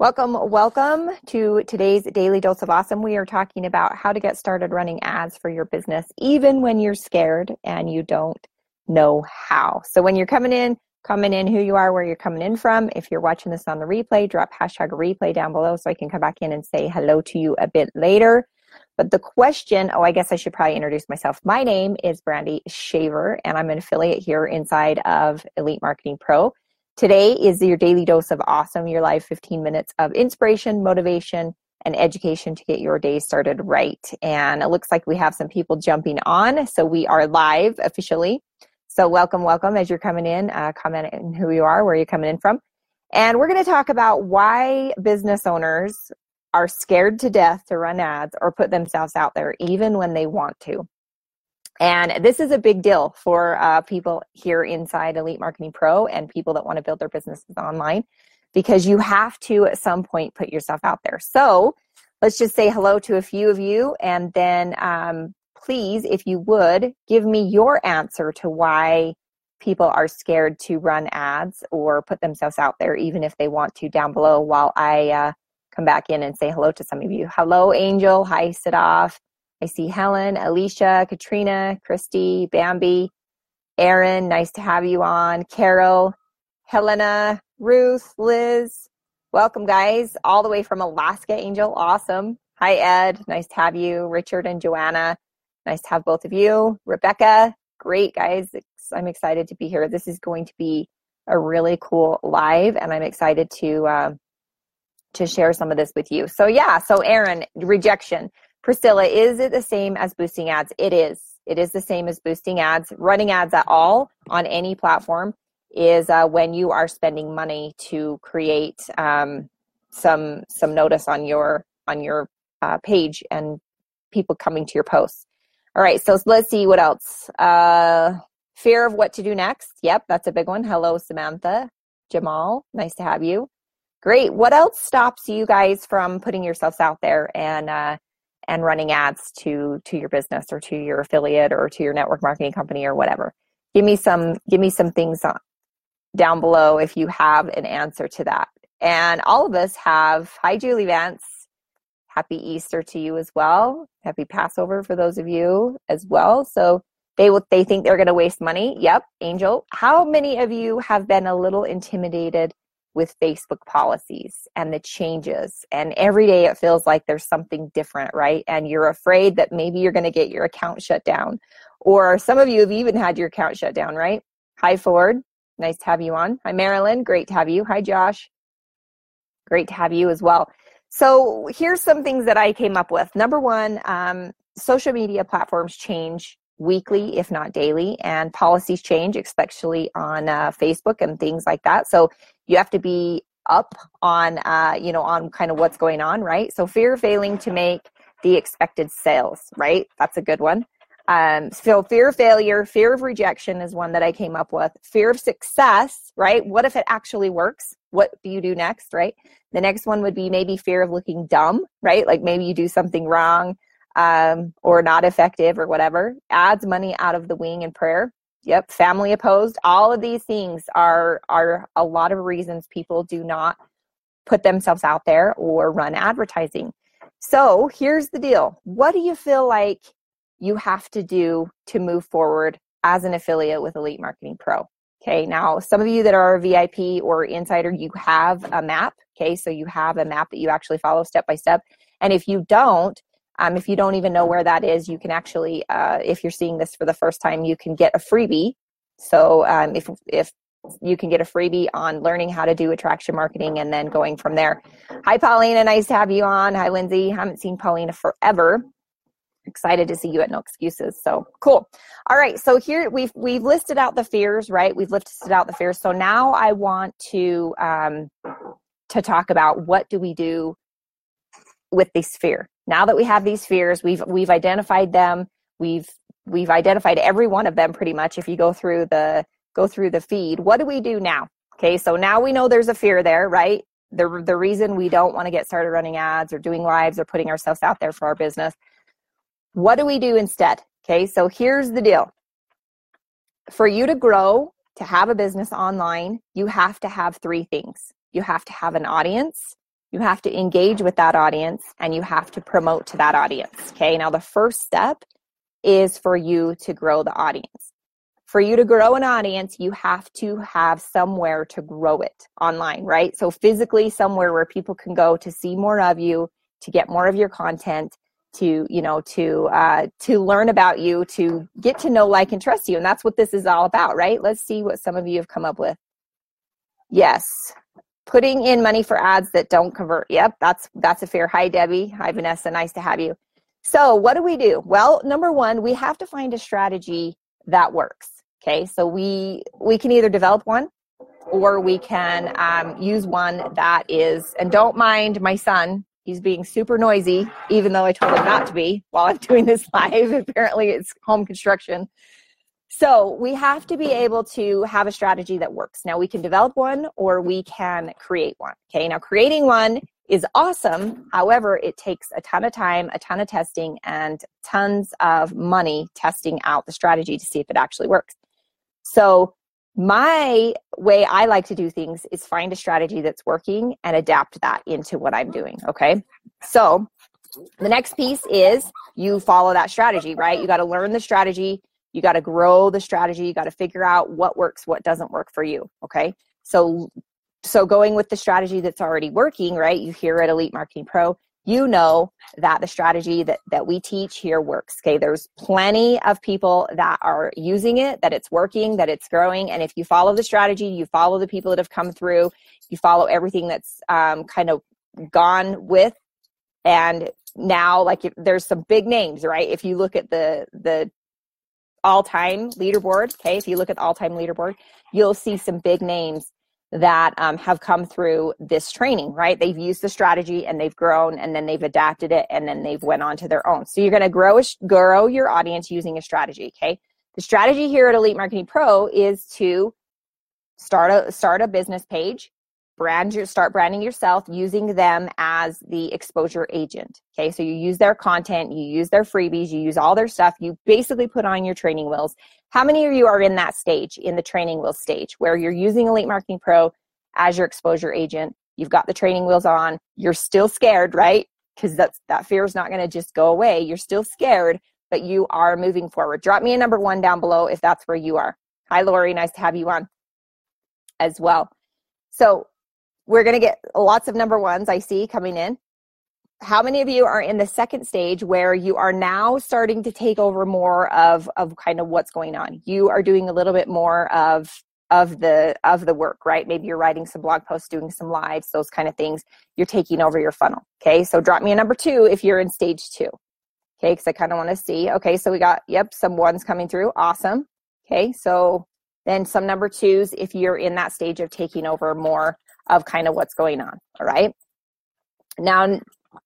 Welcome, welcome to today's Daily Dose of Awesome. We are talking about how to get started running ads for your business, even when you're scared and you don't know how. So when you're coming in, coming in who you are, where you're coming in from. If you're watching this on the replay, drop hashtag replay down below so I can come back in and say hello to you a bit later. But the question, oh, I guess I should probably introduce myself. My name is Brandy Shaver, and I'm an affiliate here inside of Elite Marketing Pro. Today is your daily dose of awesome, your live 15 minutes of inspiration, motivation, and education to get your day started right. And it looks like we have some people jumping on. So we are live officially. So welcome, welcome as you're coming in. Uh, comment in who you are, where you're coming in from. And we're going to talk about why business owners are scared to death to run ads or put themselves out there, even when they want to. And this is a big deal for uh, people here inside Elite Marketing Pro and people that want to build their businesses online because you have to at some point put yourself out there. So let's just say hello to a few of you and then um, please, if you would, give me your answer to why people are scared to run ads or put themselves out there, even if they want to, down below while I uh, come back in and say hello to some of you. Hello, Angel. Hi, Sidoff. I see Helen, Alicia, Katrina, Christy, Bambi, Aaron. Nice to have you on. Carol, Helena, Ruth, Liz. Welcome, guys, all the way from Alaska, Angel. Awesome. Hi, Ed. Nice to have you. Richard and Joanna. Nice to have both of you. Rebecca. Great, guys. I'm excited to be here. This is going to be a really cool live, and I'm excited to uh, to share some of this with you. So yeah. So Aaron, rejection. Priscilla, is it the same as boosting ads? It is. It is the same as boosting ads. Running ads at all on any platform is uh, when you are spending money to create um, some some notice on your on your uh, page and people coming to your posts. All right, so let's see what else. Uh, fear of what to do next. Yep, that's a big one. Hello, Samantha, Jamal. Nice to have you. Great. What else stops you guys from putting yourselves out there and uh, and running ads to to your business or to your affiliate or to your network marketing company or whatever. Give me some give me some things down below if you have an answer to that. And all of us have hi julie vance. Happy easter to you as well. Happy passover for those of you as well. So they will they think they're going to waste money. Yep angel. How many of you have been a little intimidated with Facebook policies and the changes. And every day it feels like there's something different, right? And you're afraid that maybe you're going to get your account shut down. Or some of you have even had your account shut down, right? Hi, Ford. Nice to have you on. Hi, Marilyn. Great to have you. Hi, Josh. Great to have you as well. So here's some things that I came up with. Number one, um, social media platforms change weekly, if not daily, and policies change, especially on uh, Facebook and things like that. So you have to be up on, uh, you know, on kind of what's going on, right? So fear of failing to make the expected sales, right? That's a good one. Um, so fear of failure, fear of rejection is one that I came up with. Fear of success, right? What if it actually works? What do you do next, right? The next one would be maybe fear of looking dumb, right? Like maybe you do something wrong um, or not effective or whatever. Adds money out of the wing in prayer. Yep, family opposed. All of these things are are a lot of reasons people do not put themselves out there or run advertising. So here's the deal. What do you feel like you have to do to move forward as an affiliate with Elite Marketing Pro? Okay, now some of you that are a VIP or insider, you have a map. Okay, so you have a map that you actually follow step by step. And if you don't, um, if you don't even know where that is, you can actually, uh, if you're seeing this for the first time, you can get a freebie. So um, if if you can get a freebie on learning how to do attraction marketing and then going from there. Hi, Paulina. Nice to have you on. Hi, Lindsay. Haven't seen Paulina forever. Excited to see you at No Excuses. So cool. All right. So here we've we've listed out the fears, right? We've listed out the fears. So now I want to um, to talk about what do we do with this fear. Now that we have these fears, we've we've identified them. We've we've identified every one of them pretty much. If you go through the go through the feed, what do we do now? Okay, so now we know there's a fear there, right? The the reason we don't want to get started running ads or doing lives or putting ourselves out there for our business. What do we do instead? Okay, so here's the deal. For you to grow, to have a business online, you have to have three things. You have to have an audience, you have to engage with that audience and you have to promote to that audience. Okay. Now, the first step is for you to grow the audience. For you to grow an audience, you have to have somewhere to grow it online, right? So, physically, somewhere where people can go to see more of you, to get more of your content, to you know to uh, to learn about you to get to know like and trust you and that's what this is all about right let's see what some of you have come up with yes putting in money for ads that don't convert. Yep that's that's a fair hi debbie. Hi vanessa. Nice to have you. So what do we do? Well number one we have to find a strategy that works okay? So we we can either develop one or we can um, use one that is and don't mind my son He's being super noisy, even though I told him not to be while I'm doing this live. Apparently, it's home construction. So we have to be able to have a strategy that works. Now we can develop one or we can create one. Okay. Now creating one is awesome. However, it takes a ton of time, a ton of testing, and tons of money testing out the strategy to see if it actually works. So my way I like to do things is find a strategy that's working and adapt that into what I'm doing. Okay. So the next piece is you follow that strategy, right? You got to learn the strategy. You got to grow the strategy. You got to figure out what works, what doesn't work for you. Okay. So, so going with the strategy that's already working, right? You hear at Elite Marketing Pro, you know that the strategy that, that we teach here works. Okay, there's plenty of people that are using it, that it's working, that it's growing. And if you follow the strategy, you follow the people that have come through, you follow everything that's um, kind of gone with, and now like there's some big names, right? If you look at the the all-time leaderboard, okay, if you look at the all-time leaderboard, you'll see some big names that um, have come through this training right? They've used the strategy and they've grown and then they've adapted it and then they've went on to their own. So you're going to grow grow your audience using a strategy okay? The strategy here at elite marketing pro is to start a start a business page brand your start branding yourself using them as the exposure agent okay? So you use their content you use their freebies you use all their stuff you basically put on your training wheels. How many of you are in that stage in the training wheels stage where you're using elite marketing pro as your exposure agent? You've got the training wheels on you're still scared right? Because that's that fear is not going to just go away you're still scared but you are moving forward. Drop me a number one down below if that's where you are. Hi lori nice to have you on as well. So we're going to get lots of number ones I see coming in. How many of you are in the second stage where you are now starting to take over more of, of kind of what's going on? You are doing a little bit more of of the of the work right? Maybe you're writing some blog posts doing some lives those kind of things. You're taking over your funnel okay? So drop me a number two if you're in stage two okay? Because i kind of want to see. Okay so we got yep some ones coming through. Awesome okay? So then some number twos if you're in that stage of taking over more of kind of what's going on. All right. Now,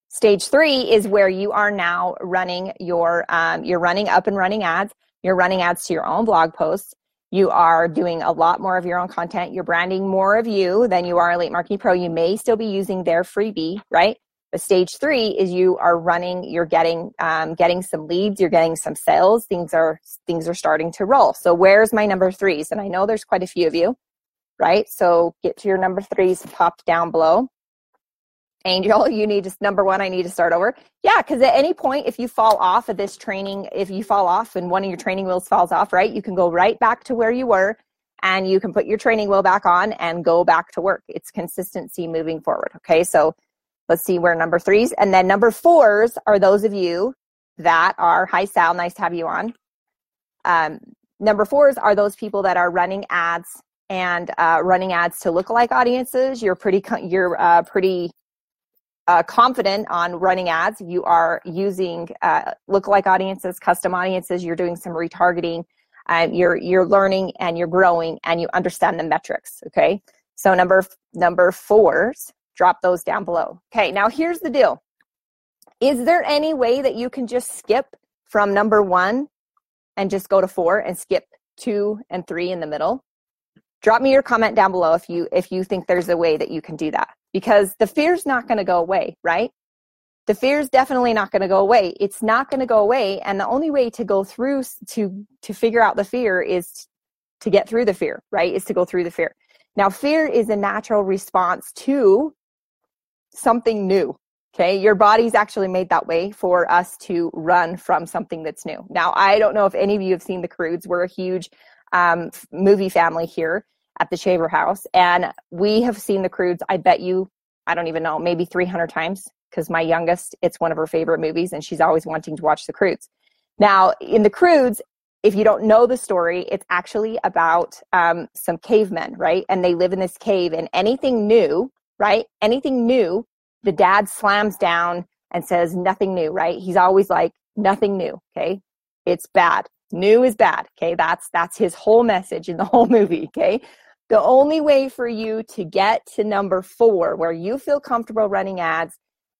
stage three is where you are now running your, um, you're running up and running ads. You're running ads to your own blog posts. You are doing a lot more of your own content. You're branding more of you than you are Elite Marketing Pro. You may still be using their freebie, right? But stage three is you are running. You're getting um, getting some leads. You're getting some sales. Things are things are starting to roll. So where's my number threes? And I know there's quite a few of you right? So get to your number threes popped down below. Angel, you need to, number one, I need to start over. Yeah, because at any point, if you fall off of this training, if you fall off and one of your training wheels falls off, right, you can go right back to where you were and you can put your training wheel back on and go back to work. It's consistency moving forward. Okay, so let's see where number threes and then number fours are those of you that are, hi Sal, nice to have you on. Um, number fours are those people that are running ads and uh, running ads to lookalike audiences. You're pretty you're uh, pretty uh, confident on running ads. You are using uh, lookalike audiences, custom audiences. You're doing some retargeting. Um, you're you're learning and you're growing and you understand the metrics. Okay, so number number fours, drop those down below. Okay, now here's the deal. Is there any way that you can just skip from number one and just go to four and skip two and three in the middle? Drop me your comment down below if you if you think there's a way that you can do that because the fear's not going to go away right the fear's definitely not going to go away it's not going to go away and the only way to go through to to figure out the fear is to get through the fear right is to go through the fear now fear is a natural response to something new. Okay, your body's actually made that way for us to run from something that's new. Now, I don't know if any of you have seen The Croods. We're a huge um, movie family here at the Shaver House, and we have seen The Croods. I bet you, I don't even know, maybe 300 times because my youngest, it's one of her favorite movies, and she's always wanting to watch The Croods. Now, in The Croods, if you don't know the story, it's actually about um, some cavemen, right? And they live in this cave, and anything new, right? Anything new the dad slams down and says nothing new, right? He's always like nothing new, okay? It's bad. New is bad, okay? That's that's his whole message in the whole movie, okay? The only way for you to get to number 4 where you feel comfortable running ads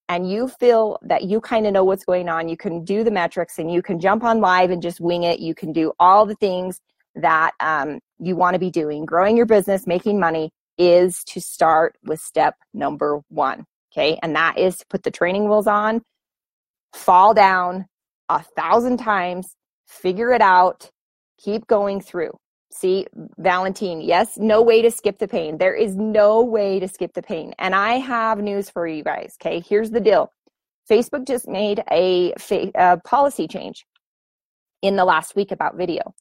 and you feel that you kind of know what's going on, you can do the metrics and you can jump on live and just wing it. You can do all the things that um, you want to be doing. Growing your business, making money is to start with step number one. Okay. And that is to put the training wheels on, fall down a thousand times, figure it out, keep going through. See, Valentine, yes, no way to skip the pain. There is no way to skip the pain. And I have news for you guys. Okay. Here's the deal Facebook just made a, fa- a policy change in the last week about video.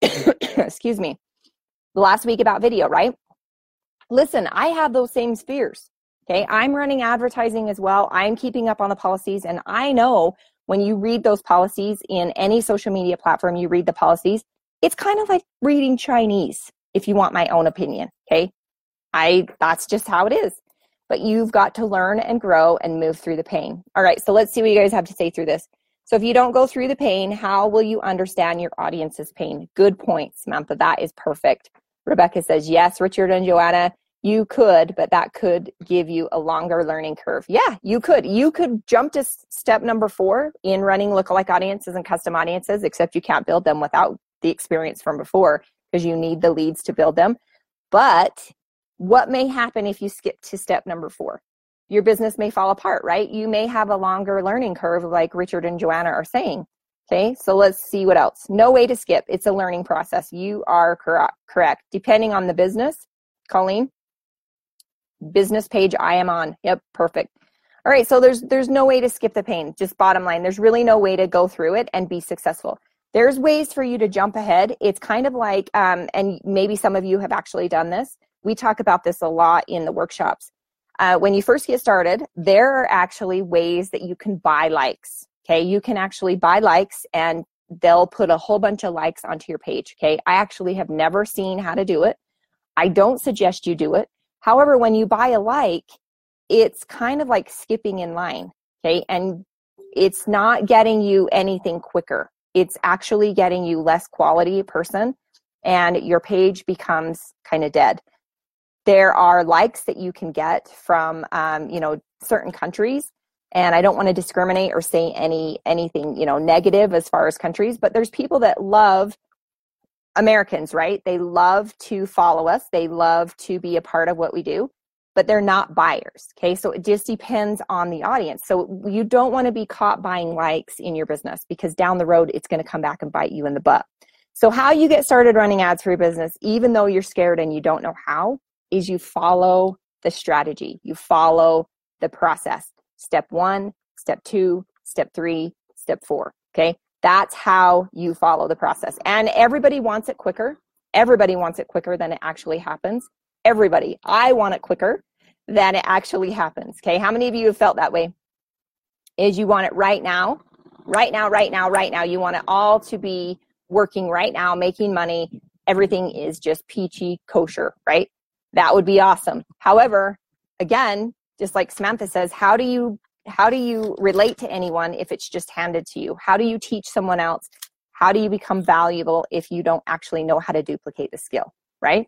Excuse me. The last week about video, right? Listen, I have those same fears. Okay, I'm running advertising as well. I'm keeping up on the policies, and I know when you read those policies in any social media platform, you read the policies, it's kind of like reading Chinese, if you want my own opinion. Okay, I that's just how it is. But you've got to learn and grow and move through the pain. All right, so let's see what you guys have to say through this. So if you don't go through the pain, how will you understand your audience's pain? Good point, Samantha. That is perfect. Rebecca says, yes, Richard and Joanna, you could, but that could give you a longer learning curve. Yeah, you could. You could jump to step number four in running lookalike audiences and custom audiences, except you can't build them without the experience from before because you need the leads to build them. But what may happen if you skip to step number four? Your business may fall apart, right? You may have a longer learning curve, like Richard and Joanna are saying. Okay, so let's see what else. No way to skip. It's a learning process. You are correct. Correct. Depending on the business, Colleen, business page I am on. Yep, perfect. All right, so there's there's no way to skip the pain. Just bottom line, there's really no way to go through it and be successful. There's ways for you to jump ahead. It's kind of like, um, and maybe some of you have actually done this. We talk about this a lot in the workshops. Uh, when you first get started, there are actually ways that you can buy likes. Okay, you can actually buy likes and they'll put a whole bunch of likes onto your page. Okay, I actually have never seen how to do it. I don't suggest you do it However, when you buy a like, it's kind of like skipping in line, okay? And it's not getting you anything quicker. It's actually getting you less quality person and your page becomes kind of dead. There are likes that you can get from, um, you know, certain countries and I don't want to discriminate or say any anything you know negative as far as countries, but there's people that love Americans, right? They love to follow us, they love to be a part of what we do, but they're not buyers. Okay, so it just depends on the audience. So you don't want to be caught buying likes in your business because down the road it's going to come back and bite you in the butt. So, how you get started running ads for your business, even though you're scared and you don't know how, is you follow the strategy, you follow the process. Step one, step two, step three, step four. Okay. That's how you follow the process. And everybody wants it quicker. Everybody wants it quicker than it actually happens. Everybody. I want it quicker than it actually happens. Okay. How many of you have felt that way? Is you want it right now, right now, right now, right now. You want it all to be working right now, making money. Everything is just peachy kosher, right? That would be awesome. However, again, just like Samantha says, how do you how do you relate to anyone if it's just handed to you? How do you teach someone else? How do you become valuable if you don't actually know how to duplicate the skill, right?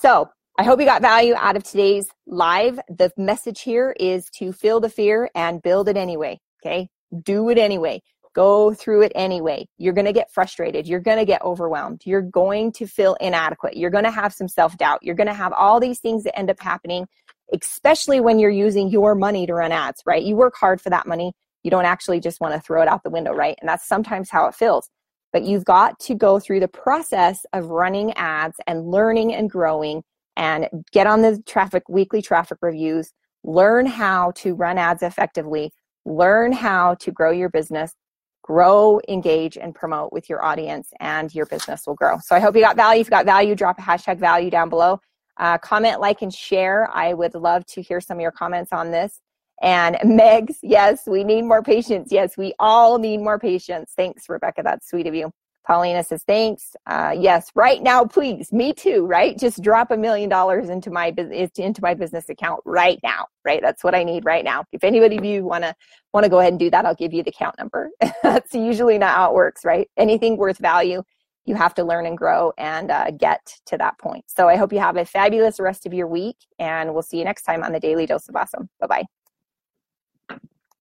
So I hope you got value out of today's live. The message here is to feel the fear and build it anyway. Okay. Do it anyway. Go through it anyway. You're going to get frustrated. You're going to get overwhelmed. You're going to feel inadequate. You're going to have some self doubt. You're going to have all these things that end up happening especially when you're using your money to run ads, right? You work hard for that money. You don't actually just want to throw it out the window, right? And that's sometimes how it feels. But you've got to go through the process of running ads and learning and growing and get on the traffic, weekly traffic reviews, learn how to run ads effectively, learn how to grow your business, grow, engage, and promote with your audience, and your business will grow. So I hope you got value. If you got value, drop a hashtag value down below. Uh, comment, like, and share. I would love to hear some of your comments on this. And Megs, yes, we need more patience. Yes, we all need more patience. Thanks, Rebecca. That's sweet of you. Paulina says, thanks. Uh, yes, right now, please. Me too, right? Just drop a million dollars into my business, into my business account right now, right? That's what I need right now. If anybody of you want to, want to go ahead and do that, I'll give you the account number. That's usually not how it works, right? Anything worth value, you have to learn and grow and uh, get to that point. So I hope you have a fabulous rest of your week and we'll see you next time on the Daily Dose of Awesome. Bye bye.